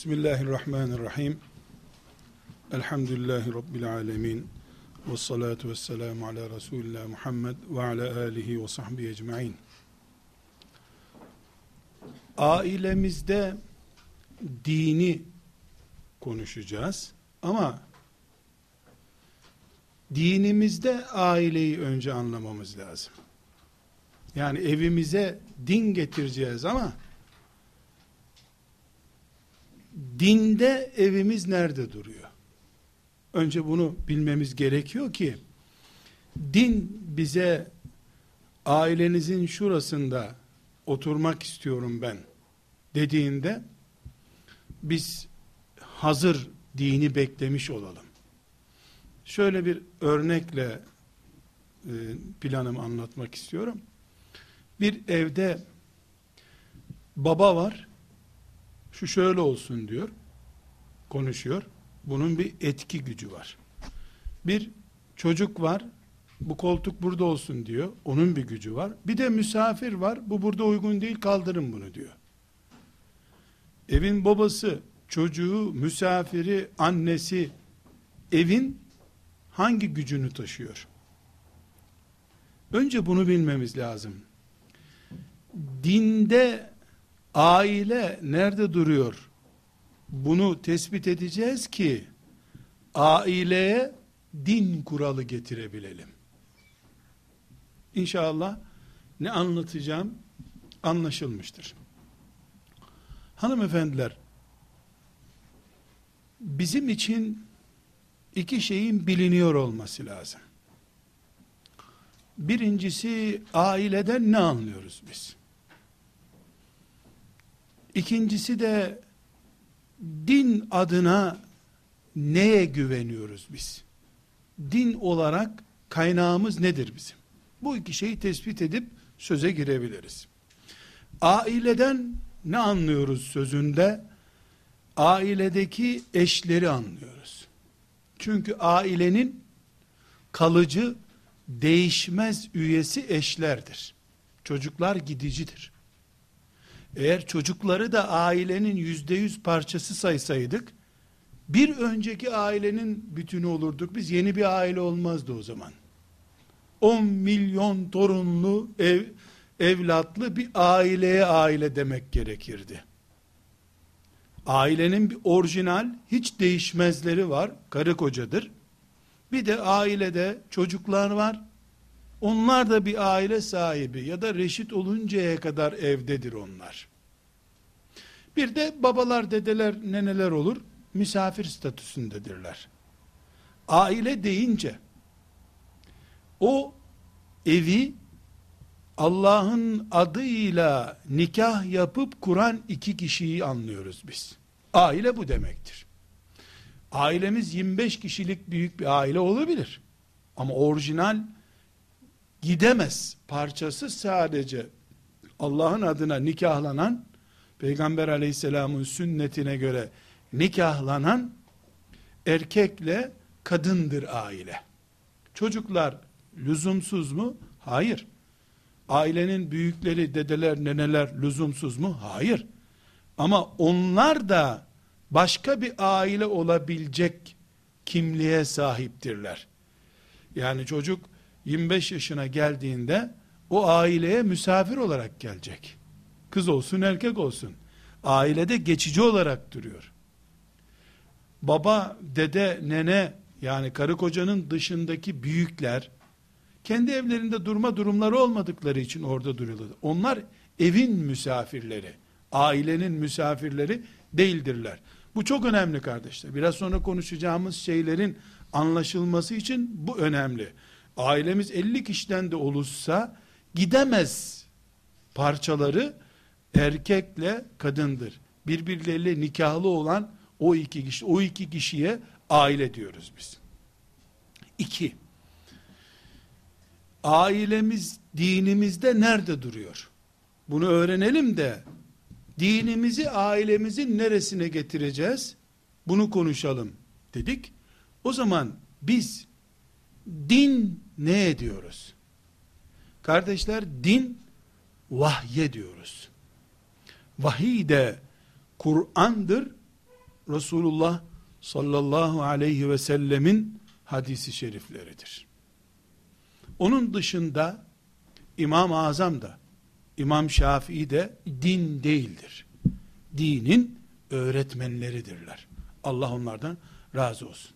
Bismillahirrahmanirrahim. Elhamdülillahi Rabbil alemin. Ve salatu ve selamu ala Resulillah Muhammed ve ala alihi ve sahbihi ecma'in. Ailemizde dini konuşacağız ama dinimizde aileyi önce anlamamız lazım. Yani evimize din getireceğiz ama dinde evimiz nerede duruyor? Önce bunu bilmemiz gerekiyor ki din bize ailenizin şurasında oturmak istiyorum ben dediğinde biz hazır dini beklemiş olalım. Şöyle bir örnekle e, planımı anlatmak istiyorum. Bir evde baba var, şu şöyle olsun diyor, konuşuyor. Bunun bir etki gücü var. Bir çocuk var, bu koltuk burada olsun diyor, onun bir gücü var. Bir de misafir var, bu burada uygun değil, kaldırın bunu diyor. Evin babası, çocuğu, misafiri, annesi, evin hangi gücünü taşıyor? Önce bunu bilmemiz lazım. Dinde aile nerede duruyor? Bunu tespit edeceğiz ki aileye din kuralı getirebilelim. İnşallah ne anlatacağım anlaşılmıştır. Hanımefendiler, bizim için iki şeyin biliniyor olması lazım. Birincisi aileden ne anlıyoruz biz? İkincisi de din adına neye güveniyoruz biz? Din olarak kaynağımız nedir bizim? Bu iki şeyi tespit edip söze girebiliriz. Aileden ne anlıyoruz sözünde? Ailedeki eşleri anlıyoruz. Çünkü ailenin kalıcı, değişmez üyesi eşlerdir. Çocuklar gidicidir. Eğer çocukları da ailenin yüzde yüz parçası saysaydık, bir önceki ailenin bütünü olurduk. Biz yeni bir aile olmazdı o zaman. 10 milyon torunlu ev, evlatlı bir aileye aile demek gerekirdi. Ailenin bir orijinal, hiç değişmezleri var, karı kocadır. Bir de ailede çocuklar var, onlar da bir aile sahibi ya da reşit oluncaya kadar evdedir onlar. Bir de babalar, dedeler, neneler olur, misafir statüsündedirler. Aile deyince, o evi Allah'ın adıyla nikah yapıp kuran iki kişiyi anlıyoruz biz. Aile bu demektir. Ailemiz 25 kişilik büyük bir aile olabilir. Ama orijinal gidemez parçası sadece Allah'ın adına nikahlanan Peygamber aleyhisselamın sünnetine göre nikahlanan erkekle kadındır aile. Çocuklar lüzumsuz mu? Hayır. Ailenin büyükleri, dedeler, neneler lüzumsuz mu? Hayır. Ama onlar da başka bir aile olabilecek kimliğe sahiptirler. Yani çocuk 25 yaşına geldiğinde o aileye misafir olarak gelecek. Kız olsun erkek olsun. Ailede geçici olarak duruyor. Baba, dede, nene yani karı kocanın dışındaki büyükler kendi evlerinde durma durumları olmadıkları için orada duruyorlar. Onlar evin misafirleri, ailenin misafirleri değildirler. Bu çok önemli kardeşler. Biraz sonra konuşacağımız şeylerin anlaşılması için bu önemli. Ailemiz 50 kişiden de olursa gidemez parçaları erkekle kadındır. Birbirleriyle nikahlı olan o iki kişi, o iki kişiye aile diyoruz biz. İki, ailemiz dinimizde nerede duruyor? Bunu öğrenelim de dinimizi ailemizin neresine getireceğiz? Bunu konuşalım dedik. O zaman biz din ne ediyoruz? Kardeşler din vahye diyoruz. Vahiy de Kur'an'dır, Resulullah sallallahu aleyhi ve sellemin hadisi şerifleridir. Onun dışında İmam-ı Azam da, İmam Şafii de din değildir. Dinin öğretmenleridirler. Allah onlardan razı olsun.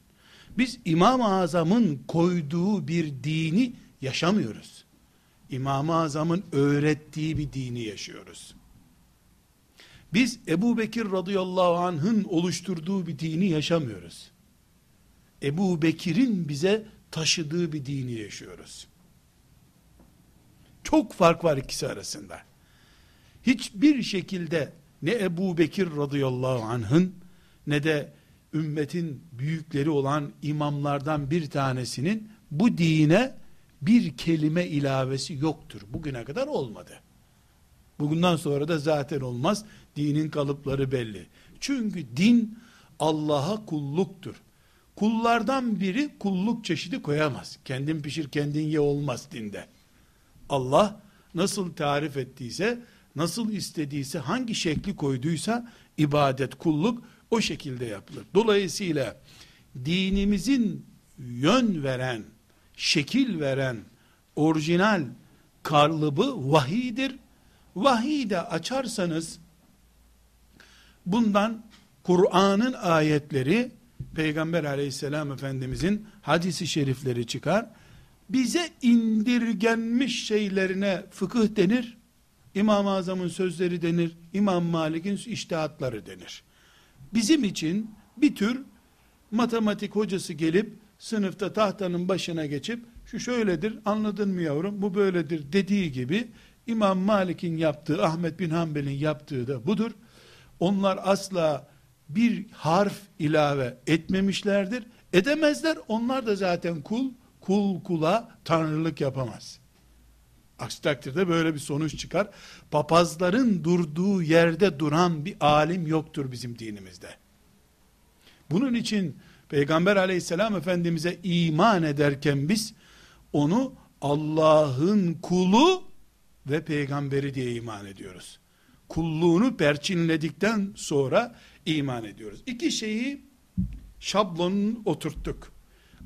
Biz İmam-ı Azam'ın koyduğu bir dini yaşamıyoruz. İmam-ı Azam'ın öğrettiği bir dini yaşıyoruz. Biz Ebu Bekir radıyallahu anh'ın oluşturduğu bir dini yaşamıyoruz. Ebu Bekir'in bize taşıdığı bir dini yaşıyoruz. Çok fark var ikisi arasında. Hiçbir şekilde ne Ebu Bekir radıyallahu anh'ın ne de ümmetin büyükleri olan imamlardan bir tanesinin bu dine bir kelime ilavesi yoktur. Bugüne kadar olmadı. Bugünden sonra da zaten olmaz. Dinin kalıpları belli. Çünkü din Allah'a kulluktur. Kullardan biri kulluk çeşidi koyamaz. Kendin pişir kendin ye olmaz dinde. Allah nasıl tarif ettiyse, nasıl istediyse, hangi şekli koyduysa ibadet, kulluk o şekilde yapılır. Dolayısıyla dinimizin yön veren, şekil veren, orijinal karlıbı vahidir. Vahide açarsanız bundan Kur'an'ın ayetleri Peygamber aleyhisselam efendimizin hadisi şerifleri çıkar. Bize indirgenmiş şeylerine fıkıh denir. İmam-ı Azam'ın sözleri denir. İmam Malik'in iştihatları denir. Bizim için bir tür matematik hocası gelip sınıfta tahtanın başına geçip şu şöyledir anladın mı yavrum bu böyledir dediği gibi İmam Malik'in yaptığı Ahmet bin Hanbel'in yaptığı da budur. Onlar asla bir harf ilave etmemişlerdir. Edemezler. Onlar da zaten kul, kul kula tanrılık yapamaz. Aksi takdirde böyle bir sonuç çıkar. Papazların durduğu yerde duran bir alim yoktur bizim dinimizde. Bunun için Peygamber aleyhisselam efendimize iman ederken biz onu Allah'ın kulu ve peygamberi diye iman ediyoruz. Kulluğunu perçinledikten sonra iman ediyoruz. İki şeyi şablonun oturttuk.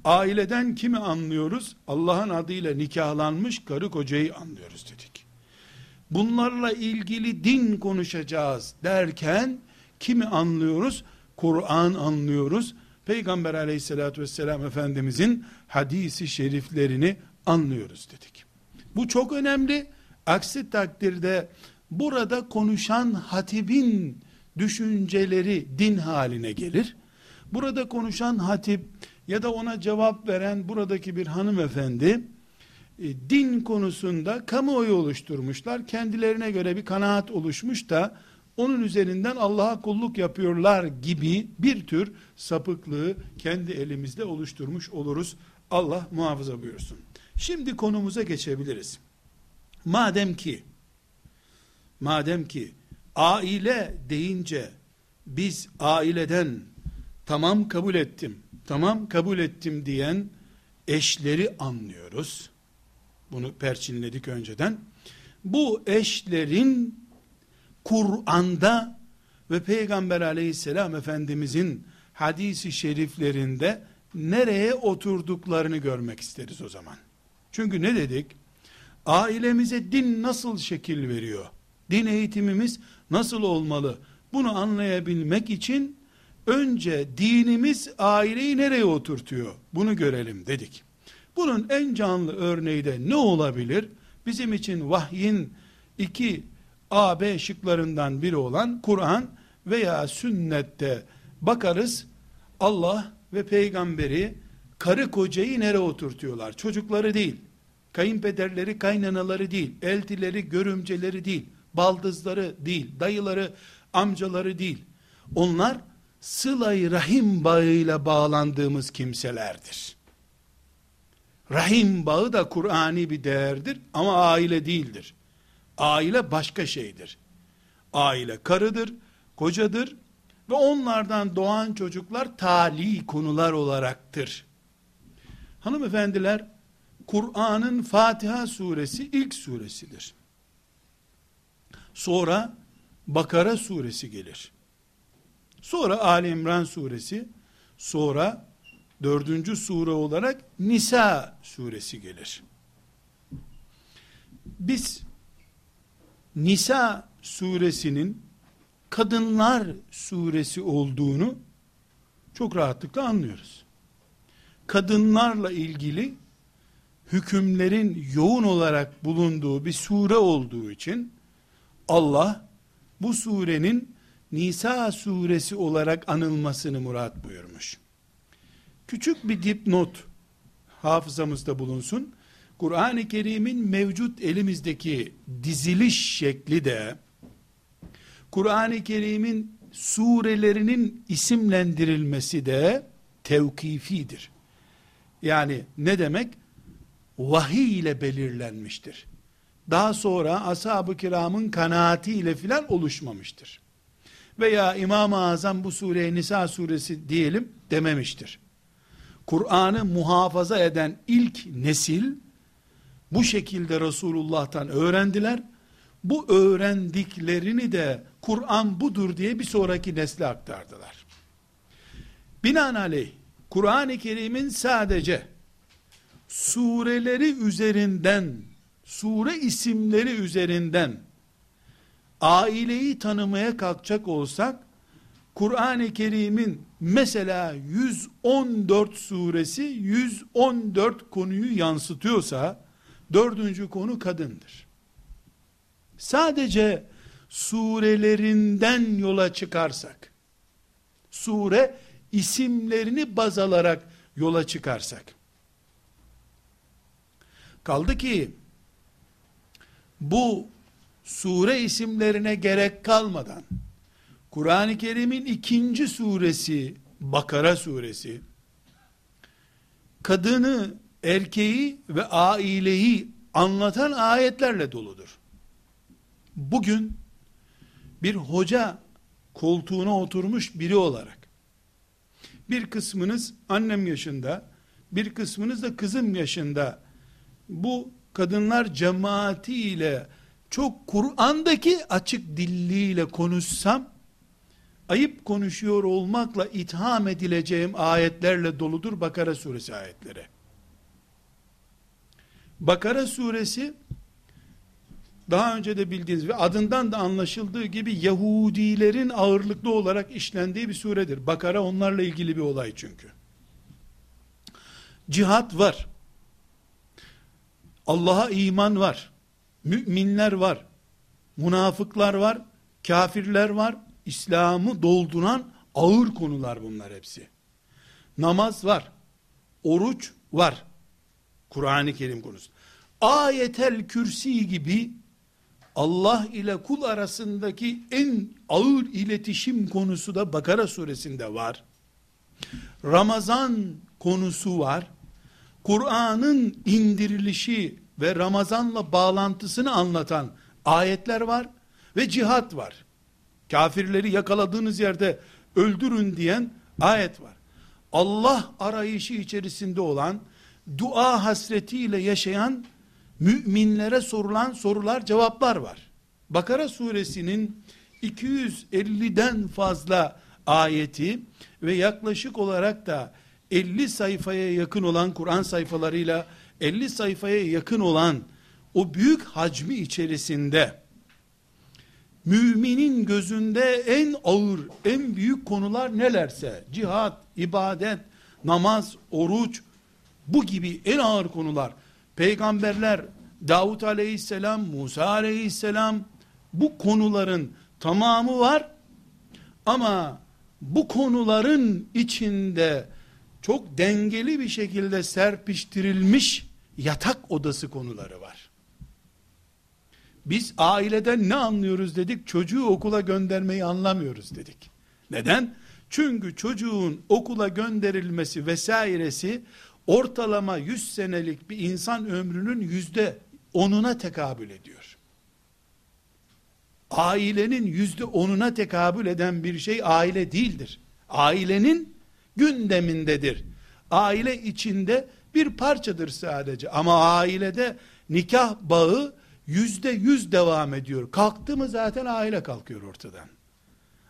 Aileden kimi anlıyoruz? Allah'ın adıyla nikahlanmış karı kocayı anlıyoruz dedik. Bunlarla ilgili din konuşacağız derken kimi anlıyoruz? Kur'an anlıyoruz. Peygamber aleyhissalatü vesselam Efendimizin hadisi şeriflerini anlıyoruz dedik. Bu çok önemli. Aksi takdirde burada konuşan hatibin düşünceleri din haline gelir. Burada konuşan hatip ya da ona cevap veren buradaki bir hanımefendi e, din konusunda kamuoyu oluşturmuşlar. Kendilerine göre bir kanaat oluşmuş da onun üzerinden Allah'a kulluk yapıyorlar gibi bir tür sapıklığı kendi elimizde oluşturmuş oluruz. Allah muhafaza buyursun. Şimdi konumuza geçebiliriz. Madem ki madem ki aile deyince biz aileden tamam kabul ettim, tamam kabul ettim diyen eşleri anlıyoruz. Bunu perçinledik önceden. Bu eşlerin Kur'an'da ve Peygamber aleyhisselam efendimizin hadisi şeriflerinde nereye oturduklarını görmek isteriz o zaman. Çünkü ne dedik? Ailemize din nasıl şekil veriyor? Din eğitimimiz nasıl olmalı? Bunu anlayabilmek için önce dinimiz aileyi nereye oturtuyor? Bunu görelim dedik. Bunun en canlı örneği de ne olabilir? Bizim için vahyin iki A, B şıklarından biri olan Kur'an veya sünnette bakarız Allah ve peygamberi karı kocayı nereye oturtuyorlar? Çocukları değil, kayınpederleri, kaynanaları değil, eltileri, görümceleri değil, baldızları değil, dayıları, amcaları değil. Onlar sıla rahim bağıyla bağlandığımız kimselerdir. Rahim bağı da Kur'ani bir değerdir ama aile değildir. Aile başka şeydir. Aile karıdır, kocadır ve onlardan doğan çocuklar tali konular olaraktır. Hanımefendiler, Kur'an'ın Fatiha suresi ilk suresidir. Sonra Bakara suresi gelir. Sonra Ali İmran suresi, sonra dördüncü sure olarak Nisa suresi gelir. Biz Nisa suresinin kadınlar suresi olduğunu çok rahatlıkla anlıyoruz. Kadınlarla ilgili hükümlerin yoğun olarak bulunduğu bir sure olduğu için Allah bu surenin Nisa suresi olarak anılmasını murat buyurmuş. Küçük bir dipnot hafızamızda bulunsun. Kur'an-ı Kerim'in mevcut elimizdeki diziliş şekli de Kur'an-ı Kerim'in surelerinin isimlendirilmesi de tevkifidir. Yani ne demek? Vahiy ile belirlenmiştir. Daha sonra ashab-ı kiramın kanaatiyle filan oluşmamıştır. Veya İmam-ı Azam bu sureye Nisa suresi diyelim dememiştir. Kur'an'ı muhafaza eden ilk nesil bu şekilde Resulullah'tan öğrendiler. Bu öğrendiklerini de Kur'an budur diye bir sonraki nesle aktardılar. Binaenaleyh Kur'an-ı Kerim'in sadece sureleri üzerinden, sure isimleri üzerinden aileyi tanımaya kalkacak olsak Kur'an-ı Kerim'in mesela 114 suresi 114 konuyu yansıtıyorsa dördüncü konu kadındır. Sadece surelerinden yola çıkarsak sure isimlerini baz alarak yola çıkarsak kaldı ki bu sure isimlerine gerek kalmadan Kur'an-ı Kerim'in ikinci suresi Bakara suresi kadını, erkeği ve aileyi anlatan ayetlerle doludur. Bugün bir hoca koltuğuna oturmuş biri olarak bir kısmınız annem yaşında, bir kısmınız da kızım yaşında bu kadınlar cemaati ile çok Kur'an'daki açık dilliyle konuşsam ayıp konuşuyor olmakla itham edileceğim ayetlerle doludur Bakara suresi ayetleri. Bakara suresi daha önce de bildiğiniz ve adından da anlaşıldığı gibi Yahudilerin ağırlıklı olarak işlendiği bir suredir. Bakara onlarla ilgili bir olay çünkü. Cihat var. Allah'a iman var. Müminler var. Münafıklar var. Kafirler var. İslam'ı dolduran ağır konular bunlar hepsi. Namaz var. Oruç var. Kur'an-ı Kerim konusu. Ayetel kürsi gibi Allah ile kul arasındaki en ağır iletişim konusu da Bakara suresinde var. Ramazan konusu var. Kur'an'ın indirilişi ve Ramazan'la bağlantısını anlatan ayetler var ve cihat var. Kafirleri yakaladığınız yerde öldürün diyen ayet var. Allah arayışı içerisinde olan, dua hasretiyle yaşayan müminlere sorulan sorular, cevaplar var. Bakara suresinin 250'den fazla ayeti ve yaklaşık olarak da 50 sayfaya yakın olan Kur'an sayfalarıyla 50 sayfaya yakın olan o büyük hacmi içerisinde müminin gözünde en ağır, en büyük konular nelerse, cihat, ibadet, namaz, oruç, bu gibi en ağır konular, peygamberler, Davut aleyhisselam, Musa aleyhisselam, bu konuların tamamı var, ama bu konuların içinde çok dengeli bir şekilde serpiştirilmiş yatak odası konuları var. Biz aileden ne anlıyoruz dedik, çocuğu okula göndermeyi anlamıyoruz dedik. Neden? Çünkü çocuğun okula gönderilmesi vesairesi ortalama 100 senelik bir insan ömrünün yüzde onuna tekabül ediyor. Ailenin yüzde onuna tekabül eden bir şey aile değildir. Ailenin gündemindedir. Aile içinde bir parçadır sadece. Ama ailede nikah bağı yüzde yüz devam ediyor. Kalktı mı zaten aile kalkıyor ortadan.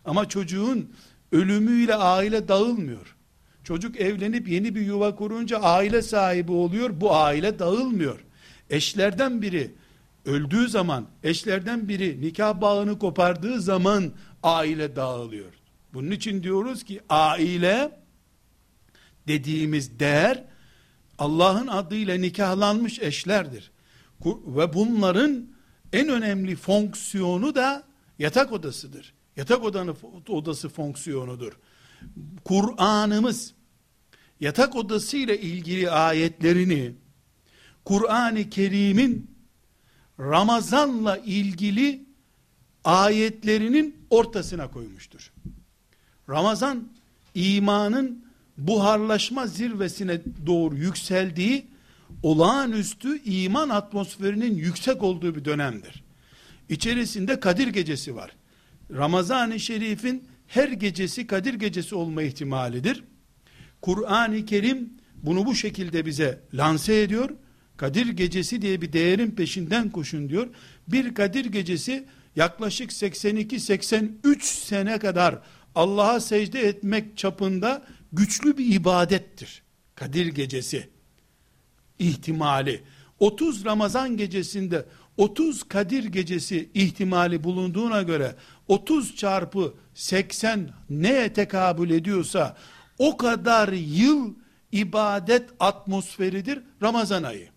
Ama çocuğun ölümüyle aile dağılmıyor. Çocuk evlenip yeni bir yuva kurunca aile sahibi oluyor. Bu aile dağılmıyor. Eşlerden biri öldüğü zaman, eşlerden biri nikah bağını kopardığı zaman aile dağılıyor. Bunun için diyoruz ki aile dediğimiz değer Allah'ın adıyla nikahlanmış eşlerdir. Ve bunların en önemli fonksiyonu da yatak odasıdır. Yatak odanı, odası fonksiyonudur. Kur'an'ımız yatak odası ile ilgili ayetlerini Kur'an-ı Kerim'in Ramazan'la ilgili ayetlerinin ortasına koymuştur. Ramazan imanın buharlaşma zirvesine doğru yükseldiği olağanüstü iman atmosferinin yüksek olduğu bir dönemdir. İçerisinde Kadir gecesi var. Ramazan-ı Şerif'in her gecesi Kadir gecesi olma ihtimalidir. Kur'an-ı Kerim bunu bu şekilde bize lanse ediyor. Kadir gecesi diye bir değerin peşinden koşun diyor. Bir Kadir gecesi yaklaşık 82-83 sene kadar Allah'a secde etmek çapında güçlü bir ibadettir. Kadir gecesi ihtimali. 30 Ramazan gecesinde 30 Kadir gecesi ihtimali bulunduğuna göre 30 çarpı 80 neye tekabül ediyorsa o kadar yıl ibadet atmosferidir Ramazan ayı.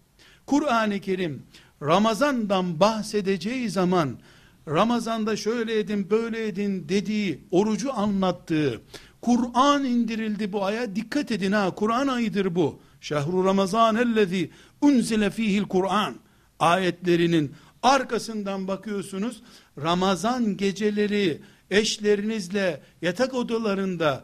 Kur'an-ı Kerim Ramazan'dan bahsedeceği zaman Ramazan'da şöyle edin böyle edin dediği orucu anlattığı Kur'an indirildi bu aya dikkat edin ha Kur'an ayıdır bu şehru ramazan ellezî unzile fihil Kur'an ayetlerinin arkasından bakıyorsunuz Ramazan geceleri eşlerinizle yatak odalarında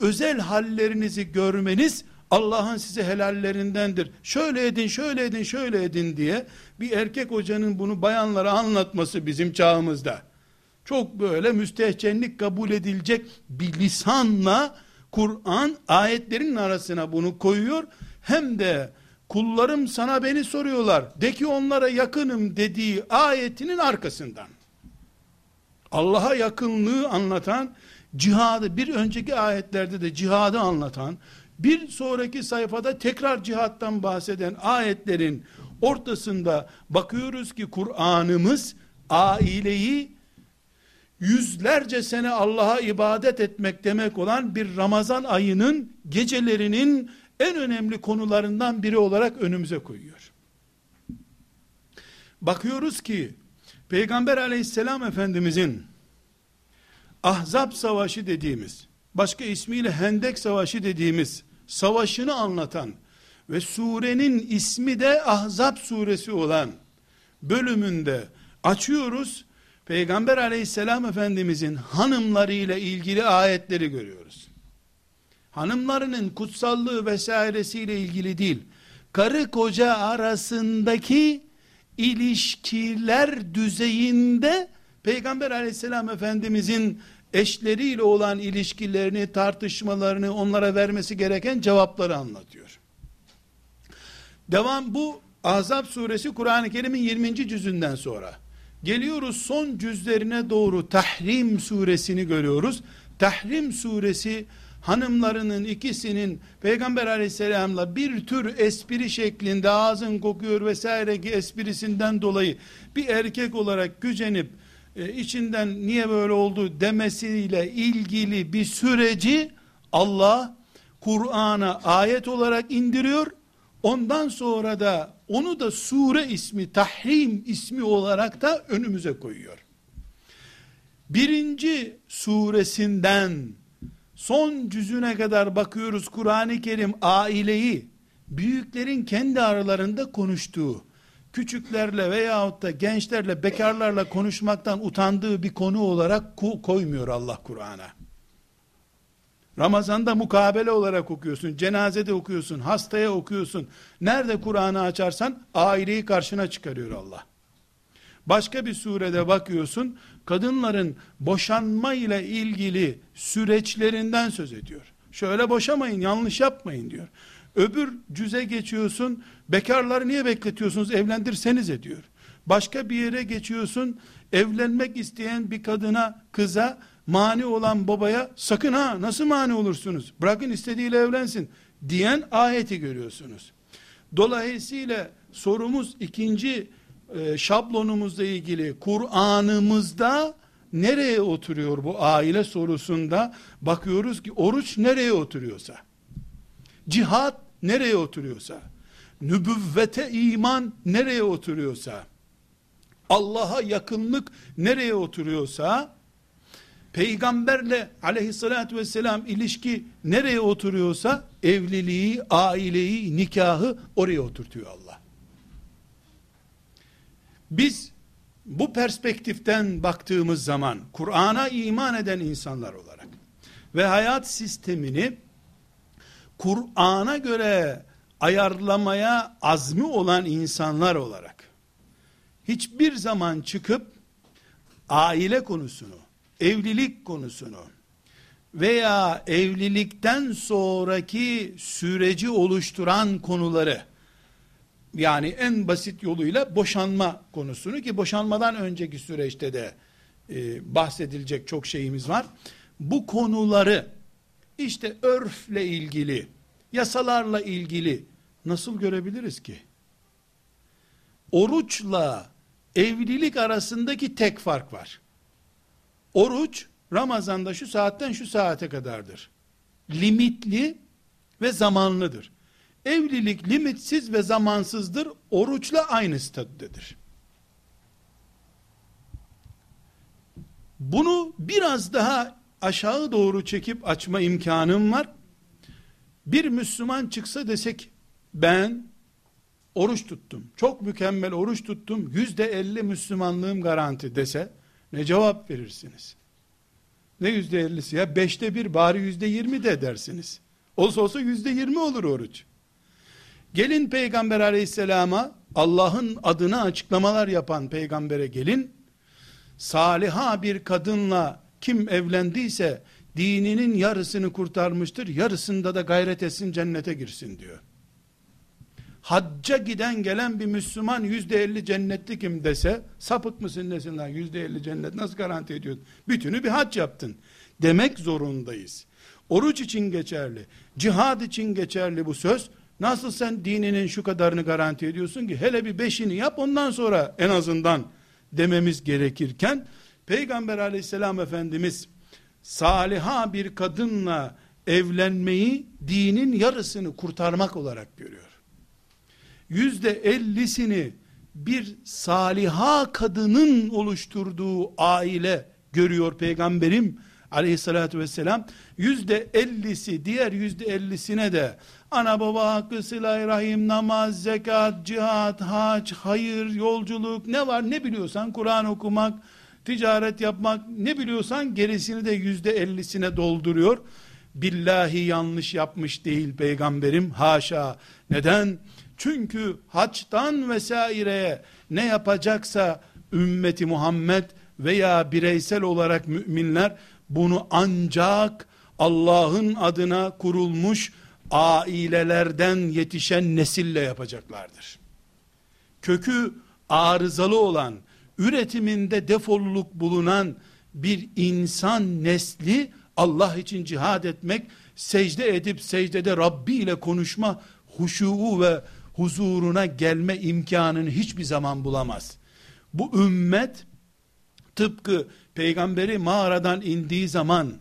özel hallerinizi görmeniz Allah'ın size helallerindendir. Şöyle edin, şöyle edin, şöyle edin diye bir erkek hocanın bunu bayanlara anlatması bizim çağımızda. Çok böyle müstehcenlik kabul edilecek bir lisanla Kur'an ayetlerin arasına bunu koyuyor. Hem de kullarım sana beni soruyorlar. De ki onlara yakınım dediği ayetinin arkasından. Allah'a yakınlığı anlatan, cihadı bir önceki ayetlerde de cihadı anlatan, bir sonraki sayfada tekrar cihattan bahseden ayetlerin ortasında bakıyoruz ki Kur'an'ımız aileyi yüzlerce sene Allah'a ibadet etmek demek olan bir Ramazan ayının gecelerinin en önemli konularından biri olarak önümüze koyuyor. Bakıyoruz ki Peygamber aleyhisselam efendimizin Ahzab savaşı dediğimiz başka ismiyle Hendek savaşı dediğimiz savaşını anlatan ve surenin ismi de Ahzab suresi olan bölümünde açıyoruz Peygamber aleyhisselam efendimizin hanımlarıyla ilgili ayetleri görüyoruz. Hanımlarının kutsallığı vesairesiyle ilgili değil, karı koca arasındaki ilişkiler düzeyinde Peygamber aleyhisselam efendimizin eşleriyle olan ilişkilerini, tartışmalarını, onlara vermesi gereken cevapları anlatıyor. Devam bu Ahzab suresi Kur'an-ı Kerim'in 20. cüzünden sonra. Geliyoruz son cüzlerine doğru Tahrim suresini görüyoruz. Tahrim suresi hanımlarının ikisinin Peygamber aleyhisselamla bir tür espri şeklinde ağzın kokuyor vesaire ki esprisinden dolayı bir erkek olarak gücenip e, içinden niye böyle oldu demesiyle ilgili bir süreci Allah Kur'an'a ayet olarak indiriyor. Ondan sonra da onu da sure ismi, tahrim ismi olarak da önümüze koyuyor. Birinci suresinden son cüzüne kadar bakıyoruz Kur'an-ı Kerim aileyi büyüklerin kendi aralarında konuştuğu küçüklerle veyahut da gençlerle bekarlarla konuşmaktan utandığı bir konu olarak koymuyor Allah Kur'an'a. Ramazanda mukabele olarak okuyorsun, cenazede okuyorsun, hastaya okuyorsun. Nerede Kur'an'ı açarsan aileyi karşına çıkarıyor Allah. Başka bir surede bakıyorsun, kadınların boşanma ile ilgili süreçlerinden söz ediyor. Şöyle boşamayın, yanlış yapmayın diyor. Öbür cüze geçiyorsun, bekarları niye bekletiyorsunuz, evlendirseniz diyor. Başka bir yere geçiyorsun, evlenmek isteyen bir kadına, kıza, mani olan babaya sakın ha nasıl mani olursunuz? Bırakın istediğiyle evlensin diyen ayeti görüyorsunuz. Dolayısıyla sorumuz ikinci e, şablonumuzla ilgili Kur'an'ımızda nereye oturuyor bu aile sorusunda bakıyoruz ki oruç nereye oturuyorsa cihat nereye oturuyorsa nübüvvete iman nereye oturuyorsa Allah'a yakınlık nereye oturuyorsa peygamberle aleyhissalatü vesselam ilişki nereye oturuyorsa evliliği, aileyi, nikahı oraya oturtuyor Allah. Biz bu perspektiften baktığımız zaman Kur'an'a iman eden insanlar olarak ve hayat sistemini Kur'an'a göre ayarlamaya azmi olan insanlar olarak hiçbir zaman çıkıp aile konusunu, evlilik konusunu veya evlilikten sonraki süreci oluşturan konuları yani en basit yoluyla boşanma konusunu ki boşanmadan önceki süreçte de e, bahsedilecek çok şeyimiz var. Bu konuları işte örfle ilgili, yasalarla ilgili nasıl görebiliriz ki? Oruçla evlilik arasındaki tek fark var. Oruç Ramazan'da şu saatten şu saate kadardır. Limitli ve zamanlıdır. Evlilik limitsiz ve zamansızdır. Oruçla aynı statüdedir. Bunu biraz daha aşağı doğru çekip açma imkanım var. Bir Müslüman çıksa desek ben oruç tuttum. Çok mükemmel oruç tuttum. Yüzde elli Müslümanlığım garanti dese ne cevap verirsiniz? Ne yüzde ellisi ya? Beşte bir bari yüzde yirmi de edersiniz. Olsa olsa yüzde yirmi olur oruç. Gelin peygamber aleyhisselama Allah'ın adına açıklamalar yapan peygambere gelin. Saliha bir kadınla kim evlendiyse dininin yarısını kurtarmıştır. Yarısında da gayret etsin cennete girsin diyor. Hacca giden gelen bir Müslüman yüzde elli cennetli kim dese sapık mısın desin lan yüzde elli cennet nasıl garanti ediyorsun? Bütünü bir hac yaptın. Demek zorundayız. Oruç için geçerli. Cihad için geçerli bu söz. Nasıl sen dininin şu kadarını garanti ediyorsun ki hele bir beşini yap ondan sonra en azından dememiz gerekirken Peygamber aleyhisselam efendimiz saliha bir kadınla evlenmeyi dinin yarısını kurtarmak olarak görüyor. Yüzde ellisini bir saliha kadının oluşturduğu aile görüyor peygamberim aleyhissalatü vesselam. Yüzde ellisi diğer yüzde ellisine de ana baba hakkı sıla rahim namaz zekat cihat hac hayır yolculuk ne var ne biliyorsan Kur'an okumak ticaret yapmak ne biliyorsan gerisini de yüzde ellisine dolduruyor. Billahi yanlış yapmış değil peygamberim haşa. Neden çünkü haçtan vesaireye ne yapacaksa ümmeti Muhammed veya bireysel olarak müminler bunu ancak Allah'ın adına kurulmuş ailelerden yetişen nesille yapacaklardır. Kökü arızalı olan, üretiminde defolluk bulunan bir insan nesli Allah için cihad etmek, secde edip secdede Rabbi ile konuşma huşuu ve huzuruna gelme imkanını hiçbir zaman bulamaz. Bu ümmet tıpkı peygamberi mağaradan indiği zaman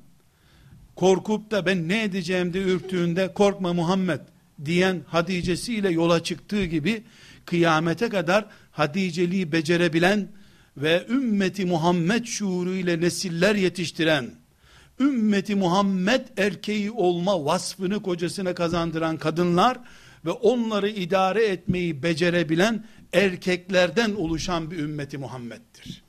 korkup da ben ne edeceğim diye ürktüğünde korkma Muhammed diyen Hadice'siyle yola çıktığı gibi kıyamete kadar Hadiceliği becerebilen ve ümmeti Muhammed şuuru ile nesiller yetiştiren ümmeti Muhammed erkeği olma vasfını kocasına kazandıran kadınlar ve onları idare etmeyi becerebilen erkeklerden oluşan bir ümmeti Muhammed'dir.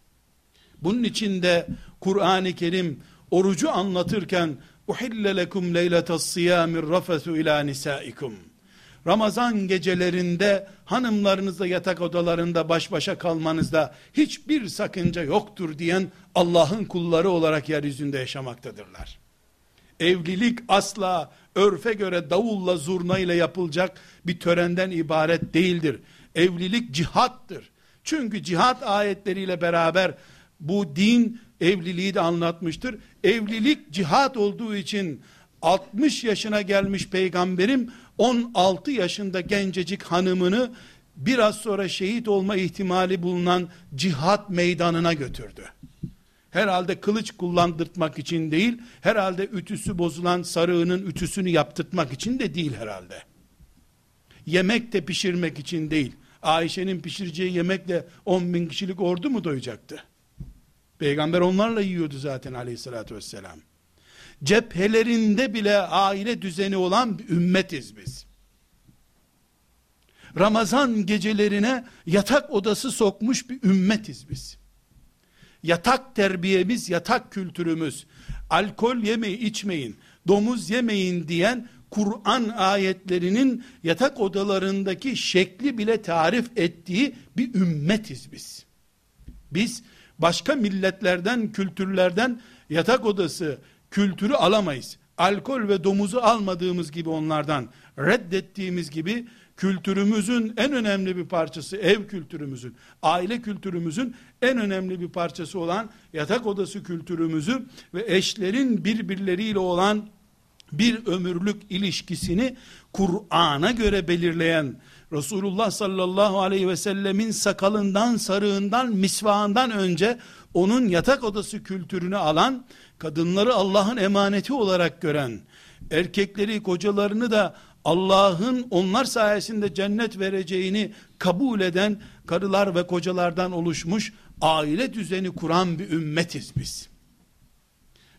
Bunun içinde Kur'an-ı Kerim orucu anlatırken uhille lekum leyletas siyamir rafesu ila nisaikum. Ramazan gecelerinde hanımlarınızla yatak odalarında baş başa kalmanızda hiçbir sakınca yoktur diyen Allah'ın kulları olarak yeryüzünde yaşamaktadırlar. Evlilik asla örfe göre davulla zurnayla yapılacak bir törenden ibaret değildir. Evlilik cihattır. Çünkü cihat ayetleriyle beraber bu din evliliği de anlatmıştır. Evlilik cihat olduğu için 60 yaşına gelmiş peygamberim 16 yaşında gencecik hanımını biraz sonra şehit olma ihtimali bulunan cihat meydanına götürdü. Herhalde kılıç kullandırtmak için değil, herhalde ütüsü bozulan sarığının ütüsünü yaptırtmak için de değil herhalde. Yemek de pişirmek için değil. Ayşe'nin pişireceği yemekle 10 bin kişilik ordu mu doyacaktı? Peygamber onlarla yiyordu zaten aleyhissalatü vesselam. Cephelerinde bile aile düzeni olan bir ümmetiz biz. Ramazan gecelerine yatak odası sokmuş bir ümmetiz biz. Yatak terbiyemiz, yatak kültürümüz, alkol yemeyin, içmeyin, domuz yemeyin diyen Kur'an ayetlerinin yatak odalarındaki şekli bile tarif ettiği bir ümmetiz biz. Biz başka milletlerden, kültürlerden yatak odası kültürü alamayız. Alkol ve domuzu almadığımız gibi onlardan, reddettiğimiz gibi kültürümüzün en önemli bir parçası, ev kültürümüzün, aile kültürümüzün en önemli bir parçası olan yatak odası kültürümüzü ve eşlerin birbirleriyle olan bir ömürlük ilişkisini Kur'an'a göre belirleyen Resulullah sallallahu aleyhi ve sellemin sakalından, sarığından, misvağından önce onun yatak odası kültürünü alan, kadınları Allah'ın emaneti olarak gören, erkekleri, kocalarını da Allah'ın onlar sayesinde cennet vereceğini kabul eden karılar ve kocalardan oluşmuş aile düzeni kuran bir ümmetiz biz.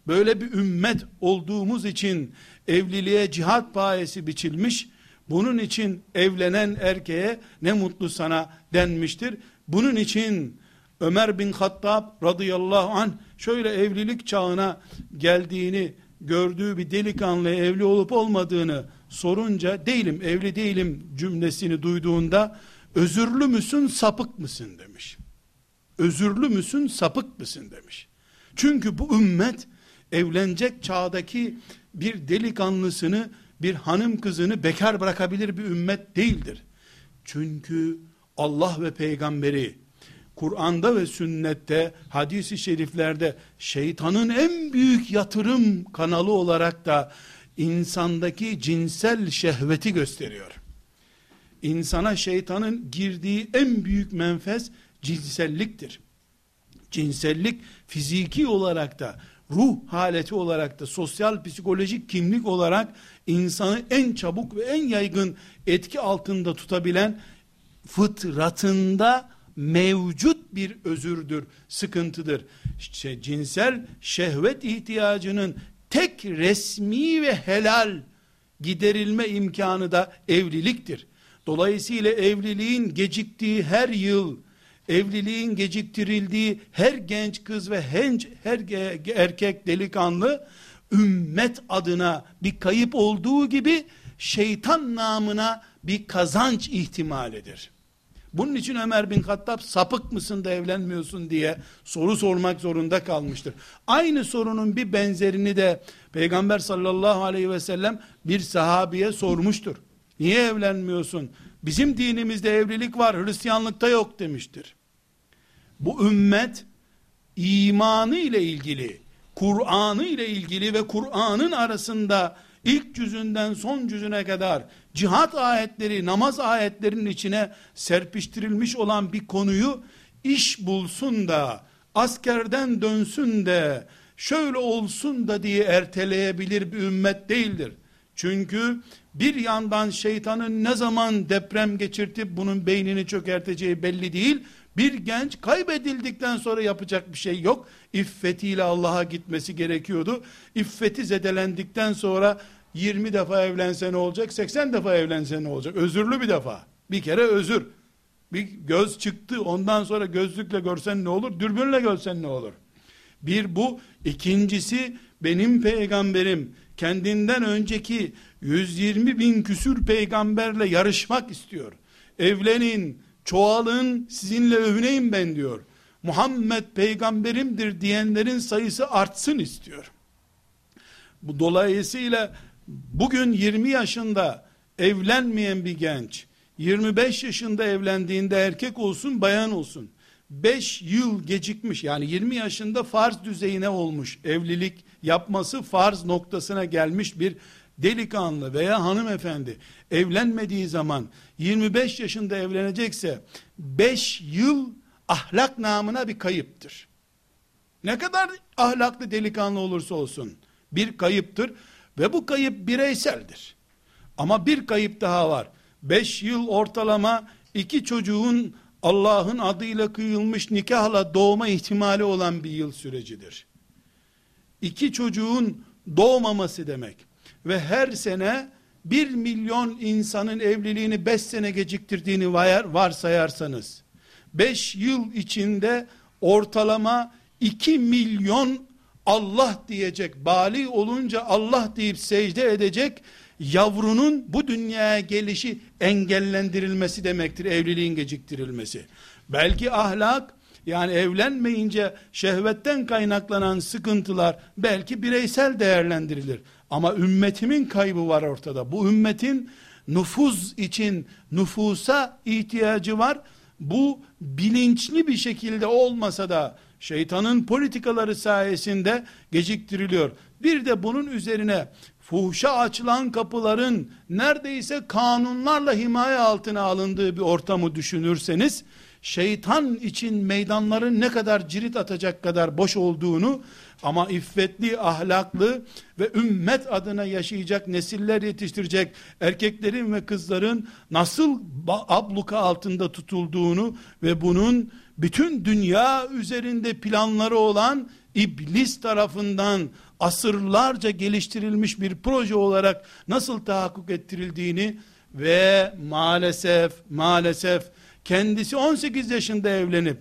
Böyle bir ümmet olduğumuz için evliliğe cihat payesi biçilmiş, bunun için evlenen erkeğe ne mutlu sana denmiştir. Bunun için Ömer bin Hattab radıyallahu an şöyle evlilik çağına geldiğini gördüğü bir delikanlı evli olup olmadığını sorunca değilim evli değilim cümlesini duyduğunda özürlü müsün sapık mısın demiş. Özürlü müsün sapık mısın demiş. Çünkü bu ümmet evlenecek çağdaki bir delikanlısını bir hanım kızını bekar bırakabilir bir ümmet değildir. Çünkü Allah ve peygamberi Kur'an'da ve sünnette, hadisi şeriflerde şeytanın en büyük yatırım kanalı olarak da insandaki cinsel şehveti gösteriyor. İnsana şeytanın girdiği en büyük menfez cinselliktir. Cinsellik fiziki olarak da ruh haleti olarak da sosyal psikolojik kimlik olarak insanı en çabuk ve en yaygın etki altında tutabilen fıtratında mevcut bir özürdür, sıkıntıdır. İşte cinsel şehvet ihtiyacının tek resmi ve helal giderilme imkanı da evliliktir. Dolayısıyla evliliğin geciktiği her yıl, evliliğin geciktirildiği her genç kız ve her, her erkek delikanlı, ümmet adına bir kayıp olduğu gibi, şeytan namına bir kazanç ihtimalidir. Bunun için Ömer bin Hattab sapık mısın da evlenmiyorsun diye soru sormak zorunda kalmıştır. Aynı sorunun bir benzerini de Peygamber sallallahu aleyhi ve sellem bir sahabiye sormuştur. Niye evlenmiyorsun? Bizim dinimizde evlilik var, Hristiyanlıkta yok demiştir. Bu ümmet imanı ile ilgili, Kur'an'ı ile ilgili ve Kur'an'ın arasında ilk cüzünden son cüzüne kadar cihat ayetleri, namaz ayetlerinin içine serpiştirilmiş olan bir konuyu iş bulsun da, askerden dönsün de, şöyle olsun da diye erteleyebilir bir ümmet değildir. Çünkü bir yandan şeytanın ne zaman deprem geçirtip bunun beynini çökerteceği belli değil. Bir genç kaybedildikten sonra yapacak bir şey yok. İffetiyle Allah'a gitmesi gerekiyordu. İffeti zedelendikten sonra 20 defa evlense ne olacak? 80 defa evlense ne olacak? Özürlü bir defa. Bir kere özür. Bir göz çıktı ondan sonra gözlükle görsen ne olur? Dürbünle görsen ne olur? Bir bu. ikincisi benim peygamberim kendinden önceki 120 bin küsür peygamberle yarışmak istiyor. Evlenin, çoğalın, sizinle övüneyim ben diyor. Muhammed peygamberimdir diyenlerin sayısı artsın istiyor. Bu dolayısıyla bugün 20 yaşında evlenmeyen bir genç 25 yaşında evlendiğinde erkek olsun bayan olsun 5 yıl gecikmiş yani 20 yaşında farz düzeyine olmuş evlilik yapması farz noktasına gelmiş bir delikanlı veya hanımefendi evlenmediği zaman 25 yaşında evlenecekse 5 yıl ahlak namına bir kayıptır. Ne kadar ahlaklı delikanlı olursa olsun bir kayıptır ve bu kayıp bireyseldir. Ama bir kayıp daha var. 5 yıl ortalama iki çocuğun Allah'ın adıyla kıyılmış nikahla doğma ihtimali olan bir yıl sürecidir. İki çocuğun doğmaması demek ve her sene bir milyon insanın evliliğini beş sene geciktirdiğini varsayarsanız, beş yıl içinde ortalama iki milyon Allah diyecek, bali olunca Allah deyip secde edecek yavrunun bu dünyaya gelişi engellendirilmesi demektir evliliğin geciktirilmesi. Belki ahlak yani evlenmeyince şehvetten kaynaklanan sıkıntılar belki bireysel değerlendirilir. Ama ümmetimin kaybı var ortada. Bu ümmetin nüfuz için nüfusa ihtiyacı var. Bu bilinçli bir şekilde olmasa da şeytanın politikaları sayesinde geciktiriliyor. Bir de bunun üzerine fuhşa açılan kapıların neredeyse kanunlarla himaye altına alındığı bir ortamı düşünürseniz, şeytan için meydanların ne kadar cirit atacak kadar boş olduğunu, ama iffetli, ahlaklı ve ümmet adına yaşayacak nesiller yetiştirecek erkeklerin ve kızların nasıl abluka altında tutulduğunu ve bunun bütün dünya üzerinde planları olan iblis tarafından asırlarca geliştirilmiş bir proje olarak nasıl tahakkuk ettirildiğini ve maalesef maalesef kendisi 18 yaşında evlenip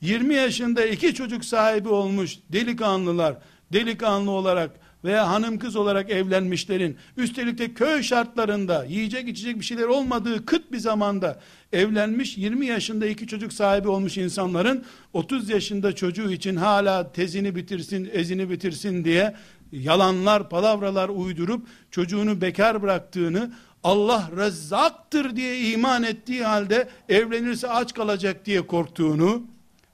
20 yaşında iki çocuk sahibi olmuş delikanlılar delikanlı olarak veya hanım kız olarak evlenmişlerin üstelik de köy şartlarında yiyecek içecek bir şeyler olmadığı kıt bir zamanda evlenmiş 20 yaşında iki çocuk sahibi olmuş insanların 30 yaşında çocuğu için hala tezini bitirsin ezini bitirsin diye yalanlar palavralar uydurup çocuğunu bekar bıraktığını Allah rezzaktır diye iman ettiği halde evlenirse aç kalacak diye korktuğunu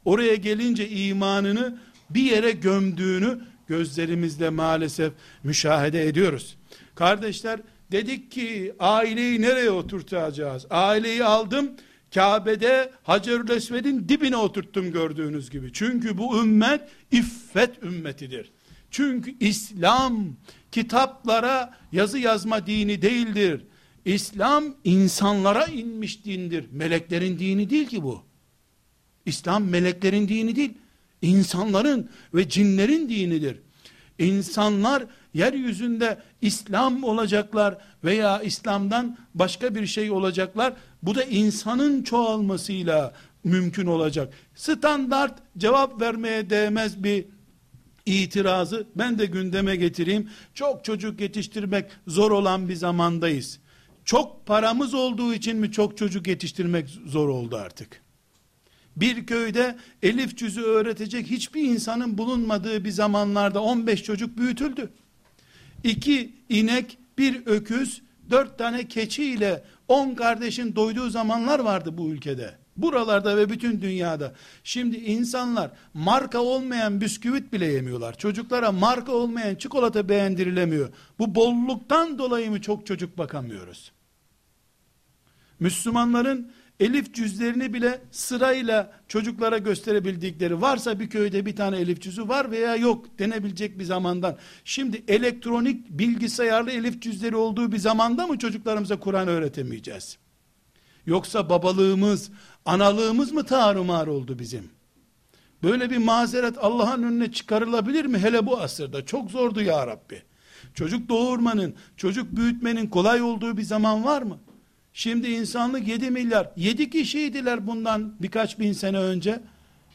oraya gelince imanını bir yere gömdüğünü gözlerimizle maalesef müşahede ediyoruz. Kardeşler dedik ki aileyi nereye oturtacağız? Aileyi aldım Kabe'de Hacerül Esved'in dibine oturttum gördüğünüz gibi. Çünkü bu ümmet iffet ümmetidir. Çünkü İslam kitaplara yazı yazma dini değildir. İslam insanlara inmiş dindir. Meleklerin dini değil ki bu. İslam meleklerin dini değil insanların ve cinlerin dinidir. İnsanlar yeryüzünde İslam olacaklar veya İslam'dan başka bir şey olacaklar. Bu da insanın çoğalmasıyla mümkün olacak. Standart cevap vermeye değmez bir itirazı ben de gündeme getireyim. Çok çocuk yetiştirmek zor olan bir zamandayız. Çok paramız olduğu için mi çok çocuk yetiştirmek zor oldu artık? Bir köyde elif cüzü öğretecek hiçbir insanın bulunmadığı bir zamanlarda 15 çocuk büyütüldü. İki inek, bir öküz, dört tane keçi ile on kardeşin doyduğu zamanlar vardı bu ülkede. Buralarda ve bütün dünyada. Şimdi insanlar marka olmayan bisküvit bile yemiyorlar. Çocuklara marka olmayan çikolata beğendirilemiyor. Bu bolluktan dolayı mı çok çocuk bakamıyoruz? Müslümanların elif cüzlerini bile sırayla çocuklara gösterebildikleri varsa bir köyde bir tane elif cüzü var veya yok denebilecek bir zamandan. Şimdi elektronik bilgisayarlı elif cüzleri olduğu bir zamanda mı çocuklarımıza Kur'an öğretemeyeceğiz? Yoksa babalığımız, analığımız mı tarumar oldu bizim? Böyle bir mazeret Allah'ın önüne çıkarılabilir mi? Hele bu asırda. Çok zordu ya Rabbi. Çocuk doğurmanın, çocuk büyütmenin kolay olduğu bir zaman var mı? Şimdi insanlık 7 milyar. 7 kişiydiler bundan birkaç bin sene önce.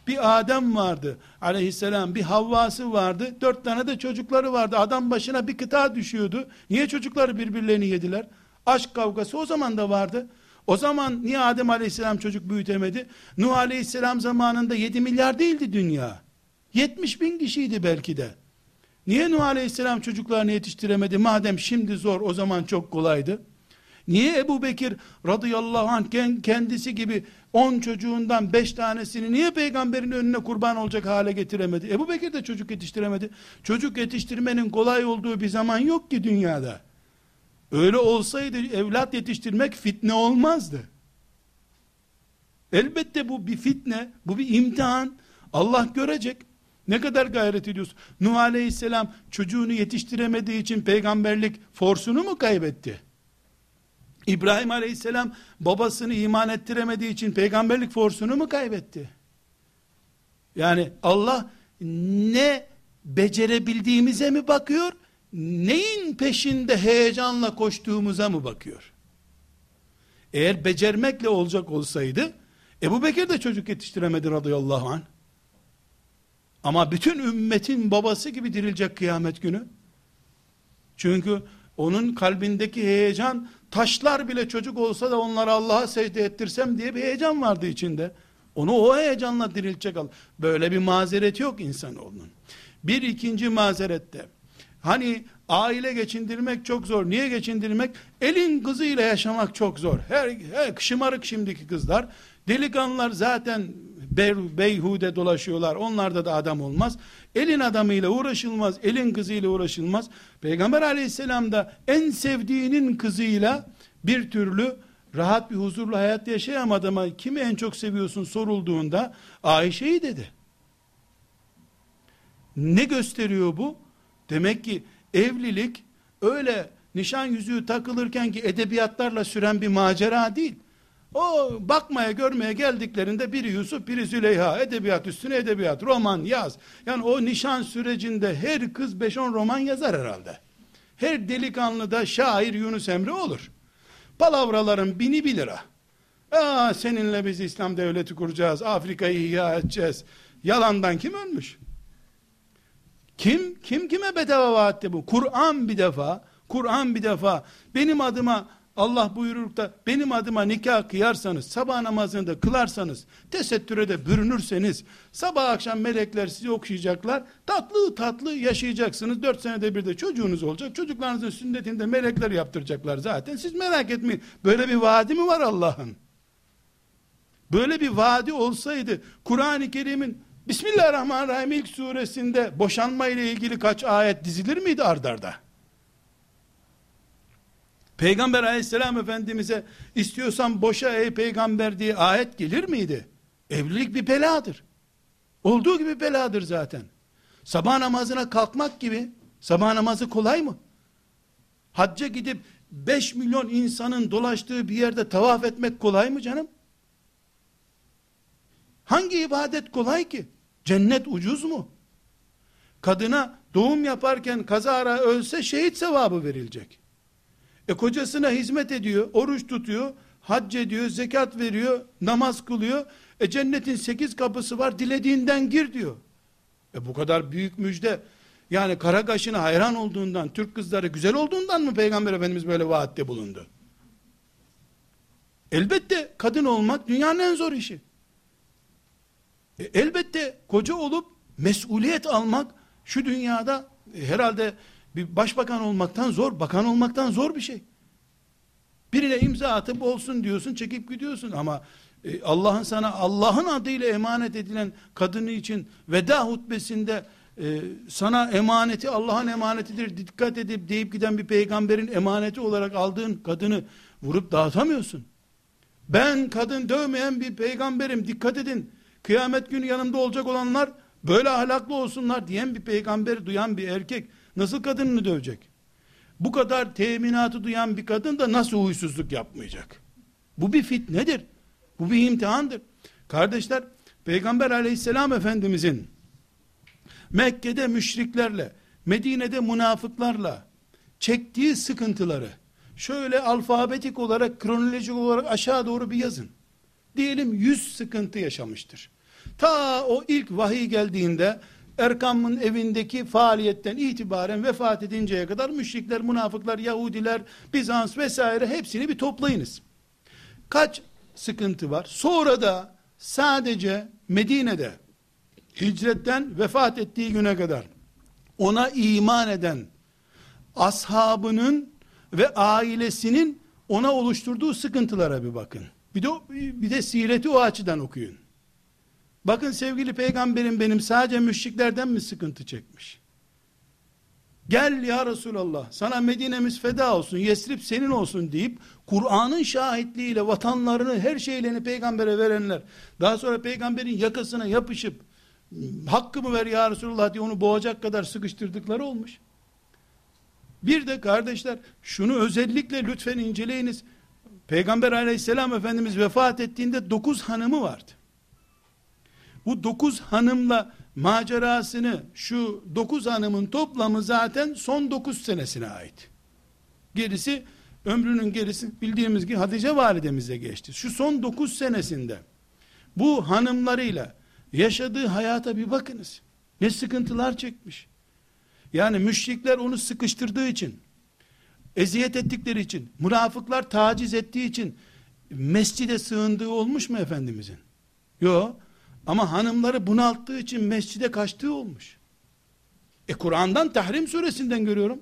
Bir Adem vardı aleyhisselam, bir Havvası vardı, dört tane de çocukları vardı. Adam başına bir kıta düşüyordu. Niye çocukları birbirlerini yediler? Aşk kavgası o zaman da vardı. O zaman niye Adem aleyhisselam çocuk büyütemedi? Nuh aleyhisselam zamanında 7 milyar değildi dünya. 70 bin kişiydi belki de. Niye Nuh aleyhisselam çocuklarını yetiştiremedi? Madem şimdi zor o zaman çok kolaydı. Niye Ebu Bekir radıyallahu anh kendisi gibi on çocuğundan beş tanesini niye peygamberin önüne kurban olacak hale getiremedi? Ebu Bekir de çocuk yetiştiremedi. Çocuk yetiştirmenin kolay olduğu bir zaman yok ki dünyada. Öyle olsaydı evlat yetiştirmek fitne olmazdı. Elbette bu bir fitne, bu bir imtihan. Allah görecek. Ne kadar gayret ediyorsun? Nuh aleyhisselam çocuğunu yetiştiremediği için peygamberlik forsunu mu kaybetti? İbrahim aleyhisselam babasını iman ettiremediği için peygamberlik forsunu mu kaybetti? Yani Allah ne becerebildiğimize mi bakıyor? Neyin peşinde heyecanla koştuğumuza mı bakıyor? Eğer becermekle olacak olsaydı Ebu Bekir de çocuk yetiştiremedi radıyallahu anh. Ama bütün ümmetin babası gibi dirilecek kıyamet günü. Çünkü onun kalbindeki heyecan taşlar bile çocuk olsa da onları Allah'a secde ettirsem diye bir heyecan vardı içinde. Onu o heyecanla dirilecek Allah. Böyle bir mazeret yok insanoğlunun. Bir ikinci mazerette hani aile geçindirmek çok zor. Niye geçindirmek? Elin kızıyla yaşamak çok zor. Her, her şımarık şimdiki kızlar. Delikanlılar zaten beyhude dolaşıyorlar. Onlarda da adam olmaz. Elin adamıyla uğraşılmaz. Elin kızıyla uğraşılmaz. Peygamber aleyhisselam da en sevdiğinin kızıyla bir türlü rahat bir huzurlu hayat yaşayamadı ama kimi en çok seviyorsun sorulduğunda Ayşe'yi dedi. Ne gösteriyor bu? Demek ki evlilik öyle nişan yüzüğü takılırken ki edebiyatlarla süren bir macera değil. O bakmaya görmeye geldiklerinde biri Yusuf biri Züleyha edebiyat üstüne edebiyat roman yaz. Yani o nişan sürecinde her kız 5-10 roman yazar herhalde. Her delikanlı da şair Yunus Emre olur. Palavraların bini bir lira. Aa, seninle biz İslam devleti kuracağız. Afrika'yı ihya edeceğiz. Yalandan kim ölmüş? Kim? Kim kime bedava vaatte bu? Kur'an bir defa. Kur'an bir defa. Benim adıma Allah buyurur da benim adıma nikah kıyarsanız, sabah namazını da kılarsanız, tesettüre de bürünürseniz, sabah akşam melekler sizi okuyacaklar, tatlı tatlı yaşayacaksınız, dört senede bir de çocuğunuz olacak, çocuklarınızın sünnetinde melekler yaptıracaklar zaten, siz merak etmeyin, böyle bir vaadi mi var Allah'ın? Böyle bir vaadi olsaydı, Kur'an-ı Kerim'in Bismillahirrahmanirrahim ilk suresinde boşanma ile ilgili kaç ayet dizilir miydi ardarda? Arda? Peygamber aleyhisselam efendimize istiyorsan boşa ey peygamber diye ayet gelir miydi? Evlilik bir beladır. Olduğu gibi beladır zaten. Sabah namazına kalkmak gibi sabah namazı kolay mı? Hacca gidip 5 milyon insanın dolaştığı bir yerde tavaf etmek kolay mı canım? Hangi ibadet kolay ki? Cennet ucuz mu? Kadına doğum yaparken kazara ölse şehit sevabı verilecek. E kocasına hizmet ediyor, oruç tutuyor, hac ediyor, zekat veriyor, namaz kılıyor. E cennetin sekiz kapısı var, dilediğinden gir diyor. E bu kadar büyük müjde, yani Karakaş'ına hayran olduğundan, Türk kızları güzel olduğundan mı Peygamber Efendimiz böyle vaatte bulundu? Elbette kadın olmak dünyanın en zor işi. E, elbette koca olup mesuliyet almak şu dünyada e, herhalde bir başbakan olmaktan zor, bakan olmaktan zor bir şey. Birine imza atıp olsun diyorsun, çekip gidiyorsun ama e, Allah'ın sana Allah'ın adıyla emanet edilen kadını için veda hutbesinde e, sana emaneti Allah'ın emanetidir dikkat edip deyip giden bir peygamberin emaneti olarak aldığın kadını vurup dağıtamıyorsun. Ben kadın dövmeyen bir peygamberim dikkat edin. Kıyamet günü yanımda olacak olanlar böyle ahlaklı olsunlar diyen bir peygamberi duyan bir erkek Nasıl kadınını dövecek? Bu kadar teminatı duyan bir kadın da nasıl huysuzluk yapmayacak? Bu bir fitnedir. Bu bir imtihandır. Kardeşler, Peygamber aleyhisselam efendimizin Mekke'de müşriklerle, Medine'de münafıklarla çektiği sıkıntıları şöyle alfabetik olarak, kronolojik olarak aşağı doğru bir yazın. Diyelim yüz sıkıntı yaşamıştır. Ta o ilk vahiy geldiğinde Erkam'ın evindeki faaliyetten itibaren vefat edinceye kadar müşrikler, münafıklar, Yahudiler, Bizans vesaire hepsini bir toplayınız. Kaç sıkıntı var? Sonra da sadece Medine'de hicretten vefat ettiği güne kadar ona iman eden ashabının ve ailesinin ona oluşturduğu sıkıntılara bir bakın. Bir de, bir de sireti o açıdan okuyun. Bakın sevgili peygamberim benim sadece müşriklerden mi sıkıntı çekmiş? Gel ya Resulallah sana Medine'miz feda olsun, Yesrib senin olsun deyip Kur'an'ın şahitliğiyle vatanlarını, her şeylerini peygambere verenler, daha sonra peygamberin yakasına yapışıp hakkımı ver ya Resulallah diye onu boğacak kadar sıkıştırdıkları olmuş. Bir de kardeşler şunu özellikle lütfen inceleyiniz. Peygamber aleyhisselam efendimiz vefat ettiğinde dokuz hanımı vardı. Bu dokuz hanımla macerasını şu dokuz hanımın toplamı zaten son dokuz senesine ait. Gerisi ömrünün gerisi bildiğimiz gibi Hatice validemize geçti. Şu son dokuz senesinde bu hanımlarıyla yaşadığı hayata bir bakınız. Ne sıkıntılar çekmiş. Yani müşrikler onu sıkıştırdığı için, eziyet ettikleri için, münafıklar taciz ettiği için mescide sığındığı olmuş mu Efendimizin? Yok. Ama hanımları bunalttığı için mescide kaçtığı olmuş. E Kur'an'dan Tahrim suresinden görüyorum.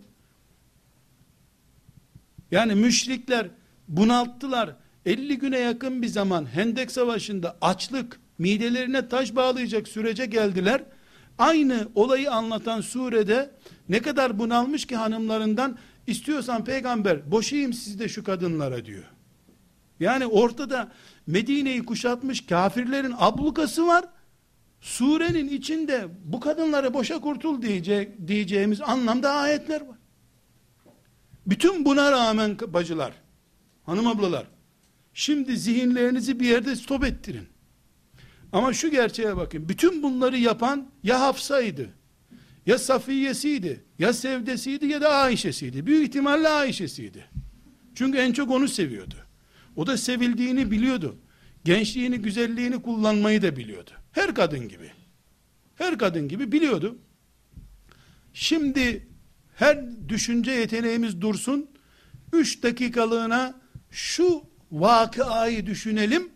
Yani müşrikler bunalttılar. 50 güne yakın bir zaman Hendek Savaşı'nda açlık, midelerine taş bağlayacak sürece geldiler. Aynı olayı anlatan surede ne kadar bunalmış ki hanımlarından istiyorsan peygamber boşayım siz de şu kadınlara diyor. Yani ortada Medine'yi kuşatmış kafirlerin ablukası var. Surenin içinde bu kadınları boşa kurtul diyecek, diyeceğimiz anlamda ayetler var. Bütün buna rağmen bacılar, hanım ablalar, şimdi zihinlerinizi bir yerde stop ettirin. Ama şu gerçeğe bakın, bütün bunları yapan ya Hafsa'ydı, ya Safiye'siydi, ya Sevdesiydi ya da Ayşe'siydi. Büyük ihtimalle Ayşe'siydi. Çünkü en çok onu seviyordu. O da sevildiğini biliyordu. Gençliğini, güzelliğini kullanmayı da biliyordu. Her kadın gibi. Her kadın gibi biliyordu. Şimdi her düşünce yeteneğimiz dursun. Üç dakikalığına şu vakıayı düşünelim.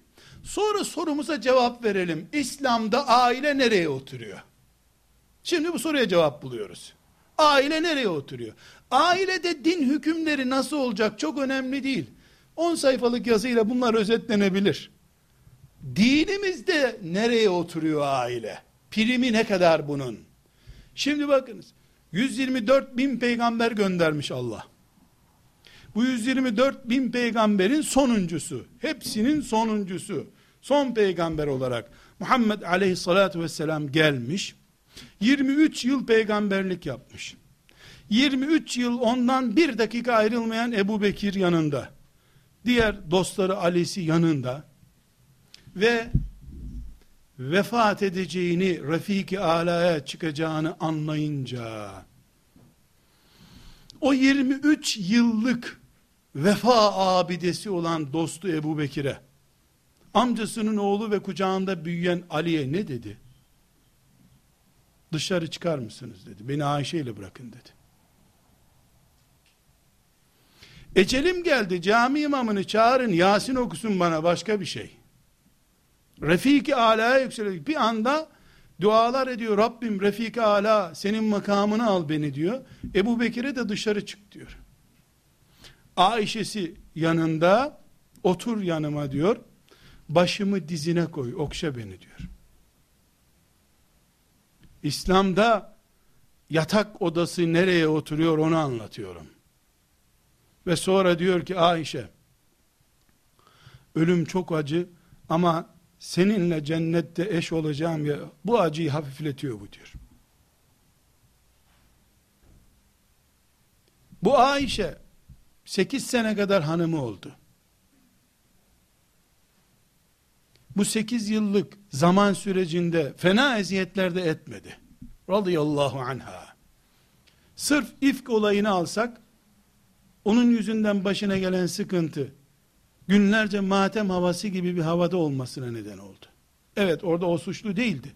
Sonra sorumuza cevap verelim. İslam'da aile nereye oturuyor? Şimdi bu soruya cevap buluyoruz. Aile nereye oturuyor? Ailede din hükümleri nasıl olacak çok önemli değil. 10 sayfalık yazıyla bunlar özetlenebilir. Dinimizde nereye oturuyor aile? Primi ne kadar bunun? Şimdi bakınız. 124 bin peygamber göndermiş Allah. Bu 124 bin peygamberin sonuncusu. Hepsinin sonuncusu. Son peygamber olarak Muhammed aleyhissalatu vesselam gelmiş. 23 yıl peygamberlik yapmış. 23 yıl ondan bir dakika ayrılmayan Ebu Bekir yanında. Diğer dostları Ali'si yanında. Ve vefat edeceğini, Refiki Ala'ya çıkacağını anlayınca, o 23 yıllık vefa abidesi olan dostu Ebu Bekir'e, amcasının oğlu ve kucağında büyüyen Ali'ye ne dedi? Dışarı çıkar mısınız dedi. Beni Ayşe ile bırakın dedi. Ecelim geldi cami imamını çağırın Yasin okusun bana başka bir şey. Refiki alaya yükselecek. Bir anda dualar ediyor. Rabbim Refiki ala senin makamını al beni diyor. Ebu Bekir'e de dışarı çık diyor. Ayşe'si yanında otur yanıma diyor. Başımı dizine koy okşa beni diyor. İslam'da yatak odası nereye oturuyor onu anlatıyorum. Ve sonra diyor ki Ayşe ölüm çok acı ama seninle cennette eş olacağım ya bu acıyı hafifletiyor bu diyor. Bu Ayşe 8 sene kadar hanımı oldu. Bu 8 yıllık zaman sürecinde fena eziyetler de etmedi. Radıyallahu anha. Sırf ifk olayını alsak onun yüzünden başına gelen sıkıntı günlerce matem havası gibi bir havada olmasına neden oldu. Evet orada o suçlu değildi.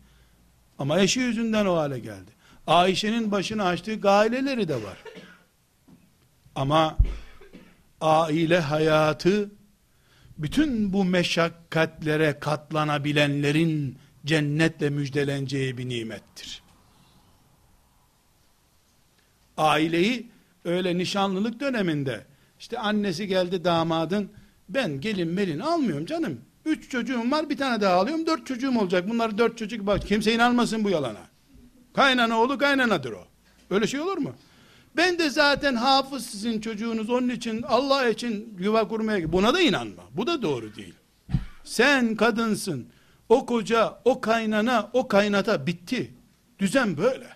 Ama eşi yüzünden o hale geldi. Ayşe'nin başını açtığı aileleri de var. Ama aile hayatı bütün bu meşakkatlere katlanabilenlerin cennetle müjdeleneceği bir nimettir. Aileyi öyle nişanlılık döneminde işte annesi geldi damadın ben gelin melin almıyorum canım. Üç çocuğum var bir tane daha alıyorum dört çocuğum olacak. Bunlar dört çocuk bak kimse inanmasın bu yalana. Kaynana oğlu kaynanadır o. Öyle şey olur mu? Ben de zaten hafız sizin çocuğunuz onun için Allah için yuva kurmaya buna da inanma. Bu da doğru değil. Sen kadınsın. O koca, o kaynana, o kaynata bitti. Düzen böyle.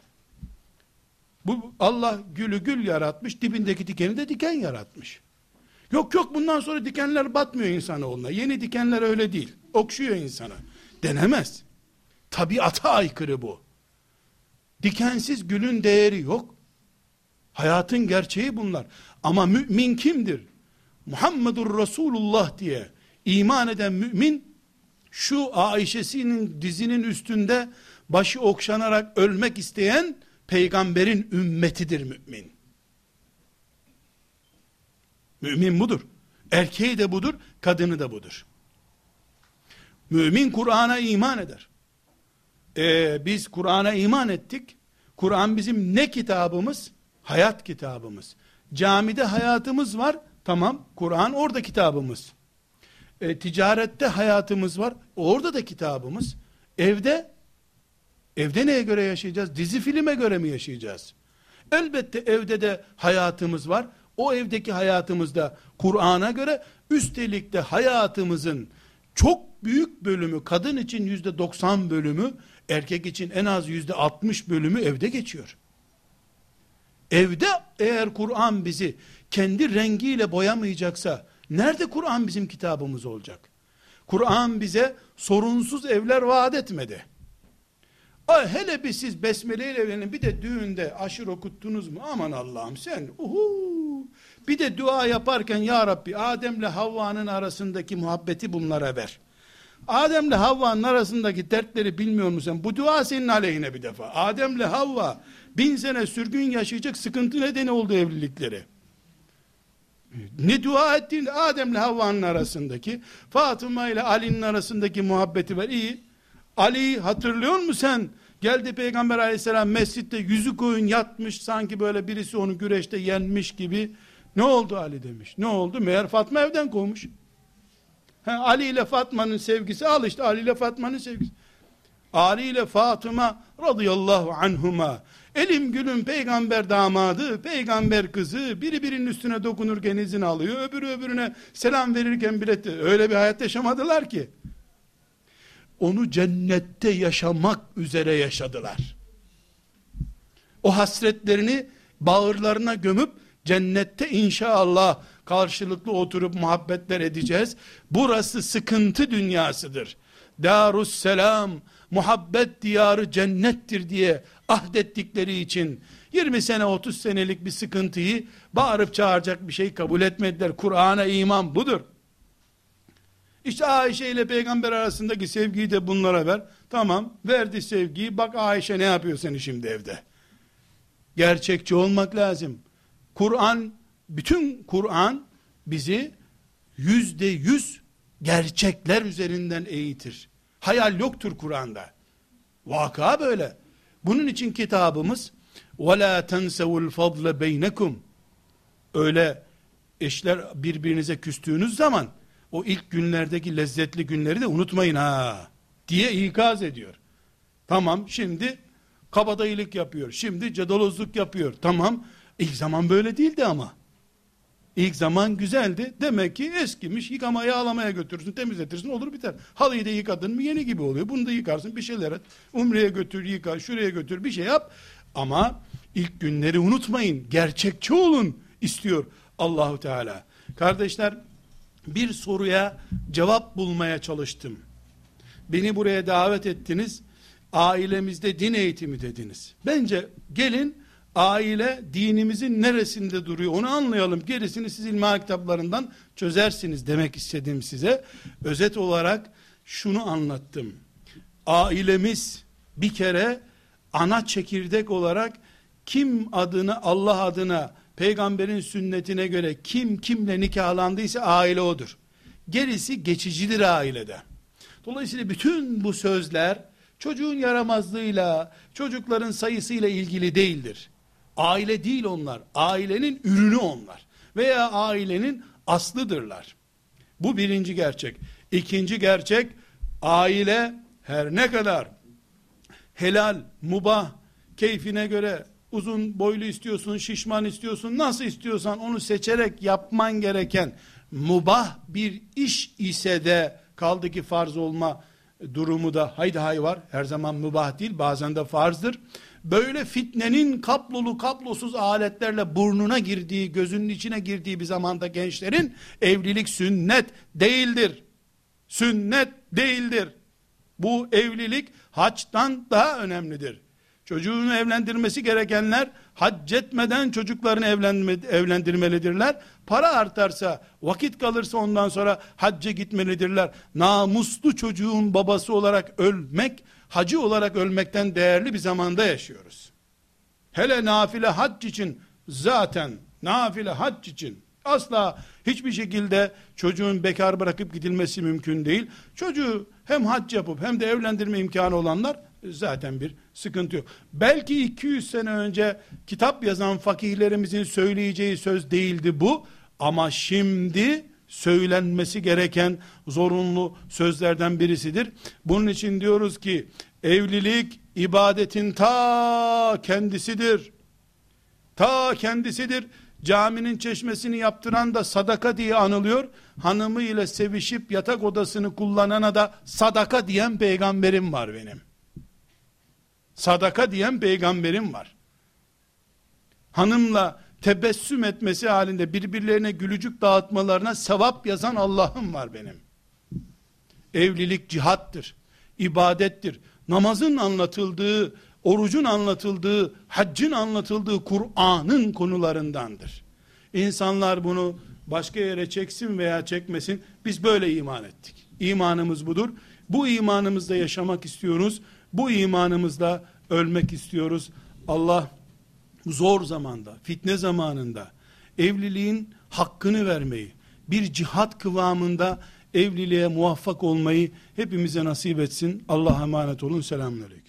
Bu Allah gülü gül yaratmış, dibindeki dikeni de diken yaratmış. Yok yok bundan sonra dikenler batmıyor insanoğluna. Yeni dikenler öyle değil. Okşuyor insana. Denemez. Tabiata aykırı bu. Dikensiz gülün değeri yok. Hayatın gerçeği bunlar. Ama mümin kimdir? Muhammedur Resulullah diye iman eden mümin şu Ayşe'sinin dizinin üstünde başı okşanarak ölmek isteyen peygamberin ümmetidir mümin. Mümin budur. Erkeği de budur, kadını da budur. Mümin Kur'an'a iman eder. Ee, biz Kur'an'a iman ettik. Kur'an bizim ne kitabımız? Hayat kitabımız. Camide hayatımız var. Tamam. Kur'an orada kitabımız. E, ticarette hayatımız var. Orada da kitabımız. Evde evde neye göre yaşayacağız? Dizi filme göre mi yaşayacağız? Elbette evde de hayatımız var. O evdeki hayatımızda Kur'an'a göre üstelik de hayatımızın çok büyük bölümü kadın için yüzde 90 bölümü erkek için en az yüzde 60 bölümü evde geçiyor. Evde eğer Kur'an bizi kendi rengiyle boyamayacaksa nerede Kur'an bizim kitabımız olacak? Kur'an bize sorunsuz evler vaat etmedi. Ay hele bir siz besmele ile evlenin bir de düğünde aşır okuttunuz mu? Aman Allah'ım sen uhu. Bir de dua yaparken ya Rabbi Adem'le Havva'nın arasındaki muhabbeti bunlara ver. Adem'le Havva'nın arasındaki dertleri bilmiyor musun? Bu dua senin aleyhine bir defa. Adem'le Havva bin sene sürgün yaşayacak sıkıntı nedeni oldu evlilikleri. Ne dua ettiğinde Adem'le Havva'nın arasındaki Fatıma ile Ali'nin arasındaki muhabbeti var. İyi. Ali'yi hatırlıyor musun sen? Geldi Peygamber aleyhisselam mescitte yüzü koyun yatmış sanki böyle birisi onu güreşte yenmiş gibi. Ne oldu Ali demiş. Ne oldu? Meğer Fatma evden kovmuş. He, Ali ile Fatma'nın sevgisi al işte Ali ile Fatma'nın sevgisi. Ali ile Fatıma radıyallahu anhuma elim gülüm peygamber damadı, peygamber kızı, biri birinin üstüne dokunurken izin alıyor, öbürü öbürüne selam verirken bile öyle bir hayat yaşamadılar ki. Onu cennette yaşamak üzere yaşadılar. O hasretlerini bağırlarına gömüp cennette inşallah karşılıklı oturup muhabbetler edeceğiz. Burası sıkıntı dünyasıdır. Darusselam, muhabbet diyarı cennettir diye ahdettikleri için 20 sene 30 senelik bir sıkıntıyı bağırıp çağıracak bir şey kabul etmediler. Kur'an'a iman budur. İşte Ayşe ile peygamber arasındaki sevgiyi de bunlara ver. Tamam verdi sevgiyi bak Ayşe ne yapıyor seni şimdi evde. Gerçekçi olmak lazım. Kur'an bütün Kur'an bizi yüzde yüz gerçekler üzerinden eğitir. Hayal yoktur Kur'an'da. Vaka böyle. Bunun için kitabımız وَلَا تَنْسَوُ الْفَضْلَ بَيْنَكُمْ Öyle eşler birbirinize küstüğünüz zaman o ilk günlerdeki lezzetli günleri de unutmayın ha diye ikaz ediyor. Tamam şimdi kabadayılık yapıyor. Şimdi cadalozluk yapıyor. Tamam ilk zaman böyle değildi ama. İlk zaman güzeldi. Demek ki eskimiş. Yıkamaya ağlamaya götürürsün. Temizletirsin olur biter. Halıyı da yıkadın mı yeni gibi oluyor. Bunu da yıkarsın bir şeyler et. Umre'ye götür yıka. Şuraya götür bir şey yap. Ama ilk günleri unutmayın. Gerçekçi olun istiyor Allahu Teala. Kardeşler bir soruya cevap bulmaya çalıştım. Beni buraya davet ettiniz. Ailemizde din eğitimi dediniz. Bence gelin aile dinimizin neresinde duruyor onu anlayalım. Gerisini siz ilmihal kitaplarından çözersiniz demek istedim size. Özet olarak şunu anlattım. Ailemiz bir kere ana çekirdek olarak kim adını Allah adına peygamberin sünnetine göre kim kimle nikahlandıysa aile odur. Gerisi geçicidir ailede. Dolayısıyla bütün bu sözler çocuğun yaramazlığıyla, çocukların sayısıyla ilgili değildir. Aile değil onlar. Ailenin ürünü onlar. veya ailenin aslıdırlar. Bu birinci gerçek. İkinci gerçek, aile her ne kadar helal, mubah, keyfine göre uzun boylu istiyorsun, şişman istiyorsun, nasıl istiyorsan onu seçerek yapman gereken mubah bir iş ise de kaldı ki farz olma durumu da haydi hay var. Her zaman mübah değil bazen de farzdır. Böyle fitnenin kaplolu kaplosuz aletlerle burnuna girdiği, gözünün içine girdiği bir zamanda gençlerin evlilik sünnet değildir. Sünnet değildir. Bu evlilik haçtan daha önemlidir. Çocuğunu evlendirmesi gerekenler hac etmeden çocuklarını evlendirmelidirler. Para artarsa, vakit kalırsa ondan sonra hacca gitmelidirler. Namuslu çocuğun babası olarak ölmek, hacı olarak ölmekten değerli bir zamanda yaşıyoruz. Hele nafile hac için zaten nafile hac için asla hiçbir şekilde çocuğun bekar bırakıp gidilmesi mümkün değil. Çocuğu hem hac yapıp hem de evlendirme imkanı olanlar zaten bir sıkıntı yok. Belki 200 sene önce kitap yazan fakihlerimizin söyleyeceği söz değildi bu. Ama şimdi söylenmesi gereken zorunlu sözlerden birisidir. Bunun için diyoruz ki evlilik ibadetin ta kendisidir. Ta kendisidir. Caminin çeşmesini yaptıran da sadaka diye anılıyor. Hanımı ile sevişip yatak odasını kullanana da sadaka diyen peygamberim var benim. Sadaka diyen peygamberim var. Hanımla tebessüm etmesi halinde birbirlerine gülücük dağıtmalarına sevap yazan Allah'ım var benim. Evlilik cihattır, ibadettir. Namazın anlatıldığı, orucun anlatıldığı, haccın anlatıldığı Kur'an'ın konularındandır. İnsanlar bunu başka yere çeksin veya çekmesin, biz böyle iman ettik. İmanımız budur. Bu imanımızda yaşamak istiyoruz. Bu imanımızla ölmek istiyoruz. Allah zor zamanda, fitne zamanında evliliğin hakkını vermeyi, bir cihat kıvamında evliliğe muvaffak olmayı hepimize nasip etsin. Allah'a emanet olun. Selamun Aleyküm.